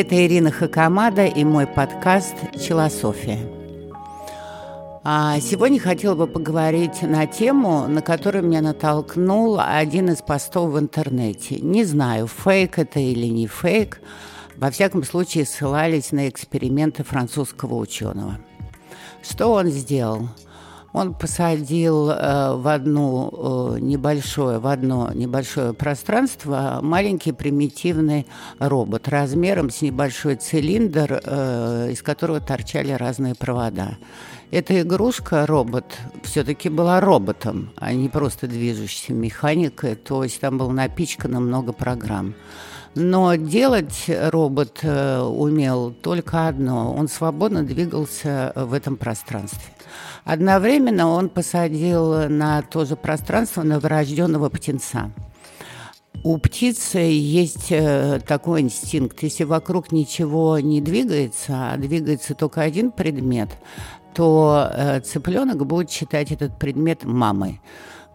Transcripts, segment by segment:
Это Ирина Хакамада и мой подкаст «Челософия». А сегодня хотела бы поговорить на тему, на которую меня натолкнул один из постов в интернете. Не знаю, фейк это или не фейк. Во всяком случае, ссылались на эксперименты французского ученого. Что он сделал? Он посадил э, в одну э, небольшое, в одно небольшое пространство маленький примитивный робот размером с небольшой цилиндр, э, из которого торчали разные провода. Эта игрушка, робот, все-таки была роботом, а не просто движущейся механикой, то есть там было напичкано много программ. Но делать робот э, умел только одно. Он свободно двигался в этом пространстве. Одновременно он посадил на то же пространство новорожденного птенца. У птицы есть э, такой инстинкт. Если вокруг ничего не двигается, а двигается только один предмет, то э, цыпленок будет считать этот предмет мамой.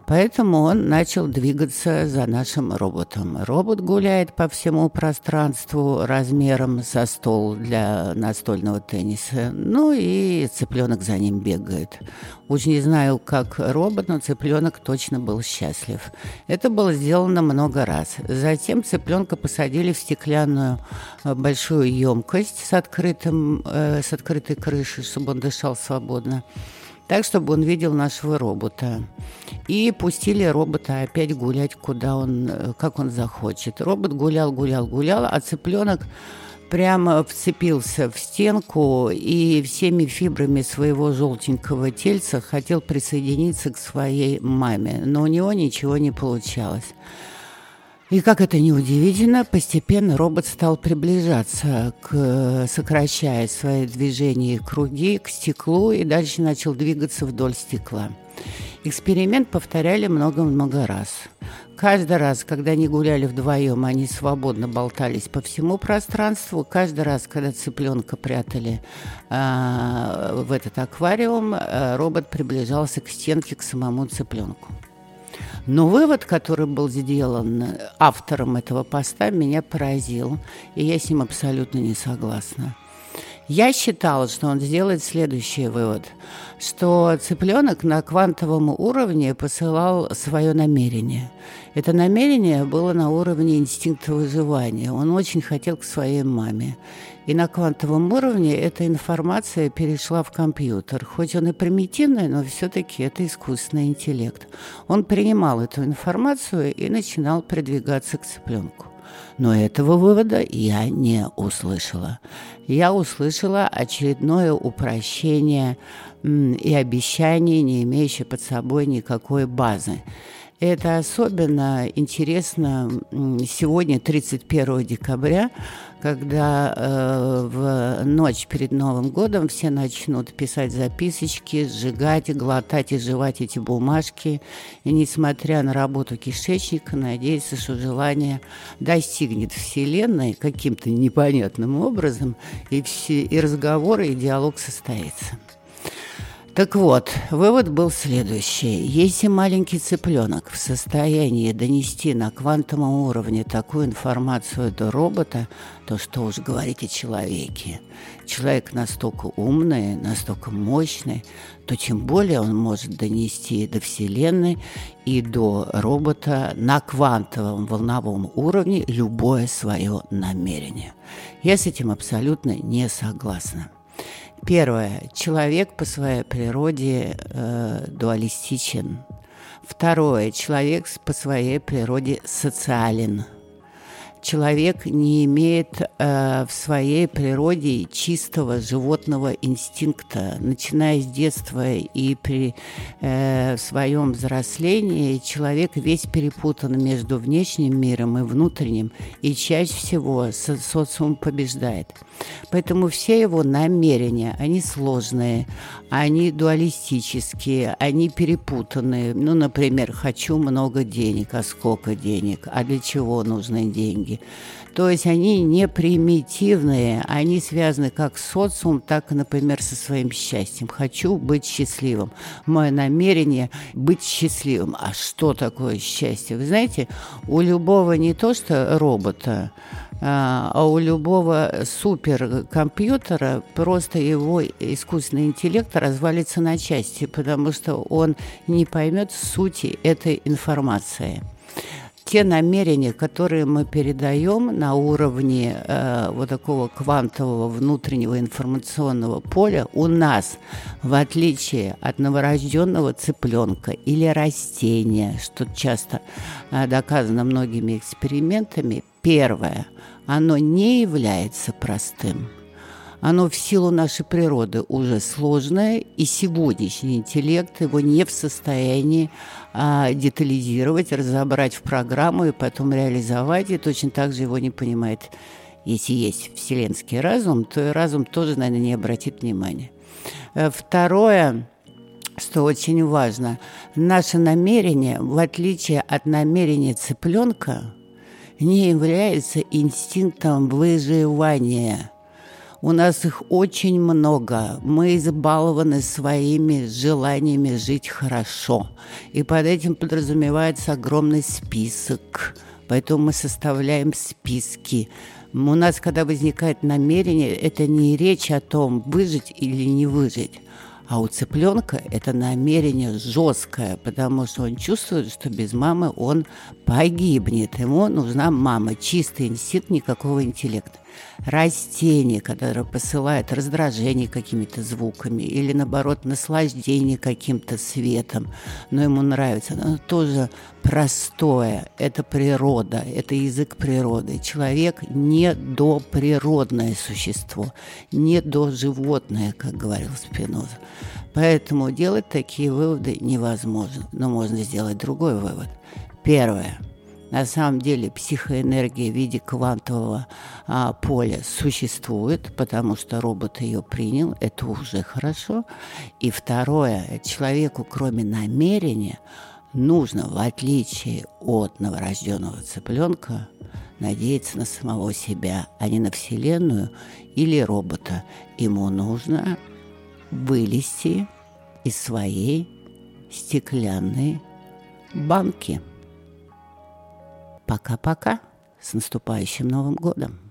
Поэтому он начал двигаться за нашим роботом. Робот гуляет по всему пространству размером со стол для настольного тенниса. Ну и цыпленок за ним бегает. Уж не знаю, как робот, но цыпленок точно был счастлив. Это было сделано много раз. Затем цыпленка посадили в стеклянную э, большую емкость с, открытым, э, с открытой крышей, чтобы он дышал свободно так, чтобы он видел нашего робота. И пустили робота опять гулять, куда он, э, как он захочет. Робот гулял, гулял, гулял, а цыпленок прямо вцепился в стенку и всеми фибрами своего желтенького тельца хотел присоединиться к своей маме, но у него ничего не получалось. И как это ни удивительно, постепенно робот стал приближаться, к, сокращая свои движения и круги к стеклу и дальше начал двигаться вдоль стекла. Эксперимент повторяли много-много раз. Каждый раз, когда они гуляли вдвоем, они свободно болтались по всему пространству. Каждый раз, когда цыпленка прятали э, в этот аквариум, э, робот приближался к стенке, к самому цыпленку. Но вывод, который был сделан автором этого поста, меня поразил, и я с ним абсолютно не согласна. Я считала, что он сделает следующий вывод, что цыпленок на квантовом уровне посылал свое намерение. Это намерение было на уровне инстинкта выживания. Он очень хотел к своей маме. И на квантовом уровне эта информация перешла в компьютер. Хоть он и примитивный, но все-таки это искусственный интеллект. Он принимал эту информацию и начинал продвигаться к цыпленку. Но этого вывода я не услышала. Я услышала очередное упрощение и обещание, не имеющее под собой никакой базы. Это особенно интересно сегодня, 31 декабря, когда э, в ночь перед Новым годом все начнут писать записочки, сжигать, глотать и жевать эти бумажки. И несмотря на работу кишечника, надеяться, что желание достигнет Вселенной каким-то непонятным образом, и, все, и разговор, и диалог состоится. Так вот, вывод был следующий. Если маленький цыпленок в состоянии донести на квантовом уровне такую информацию до робота, то что уж говорить о человеке. Человек настолько умный, настолько мощный, то тем более он может донести до Вселенной и до робота на квантовом волновом уровне любое свое намерение. Я с этим абсолютно не согласна. Первое. Человек по своей природе э, дуалистичен. Второе. Человек по своей природе социален – человек не имеет э, в своей природе чистого животного инстинкта. Начиная с детства и при э, своем взрослении человек весь перепутан между внешним миром и внутренним, и чаще всего со социум побеждает. Поэтому все его намерения, они сложные, они дуалистические, они перепутанные. Ну, например, хочу много денег, а сколько денег, а для чего нужны деньги. То есть они не примитивные, они связаны как с социумом, так например, со своим счастьем. Хочу быть счастливым. Мое намерение быть счастливым. А что такое счастье? Вы знаете, у любого не то что робота, А, а у любого суперкомпьютера просто его искусственный интеллект развалится на части, потому что он не поймет сути этой информации те намерения, которые мы передаем на уровне э, вот такого квантового внутреннего информационного поля, у нас, в отличие от новорожденного цыпленка или растения, что часто э, доказано многими экспериментами, первое, оно не является простым оно в силу нашей природы уже сложное, и сегодняшний интеллект его не в состоянии а, детализировать, разобрать в программу и потом реализовать, и точно так же его не понимает. Если есть вселенский разум, то и разум тоже, наверное, не обратит внимания. Э, второе, что очень важно, наше намерение, в отличие от намерения цыпленка, не является инстинктом выживания – у нас их очень много. Мы избалованы своими желаниями жить хорошо. И под этим подразумевается огромный список. Поэтому мы составляем списки. У нас, когда возникает намерение, это не речь о том, выжить или не выжить. А у цыпленка это намерение жесткое, потому что он чувствует, что без мамы он погибнет. Ему нужна мама, чистый инстинкт, никакого интеллекта растение, которое посылает раздражение какими-то звуками или, наоборот, наслаждение каким-то светом, но ему нравится, оно тоже простое, это природа, это язык природы. Человек не доприродное существо, не до животное, как говорил Спиноза. Поэтому делать такие выводы невозможно. Но можно сделать другой вывод. Первое – на самом деле психоэнергия в виде квантового а, поля существует, потому что робот ее принял, это уже хорошо. И второе, человеку кроме намерения нужно, в отличие от новорожденного цыпленка, надеяться на самого себя, а не на Вселенную или робота. Ему нужно вылезти из своей стеклянной банки. Пока-пока. С наступающим Новым годом!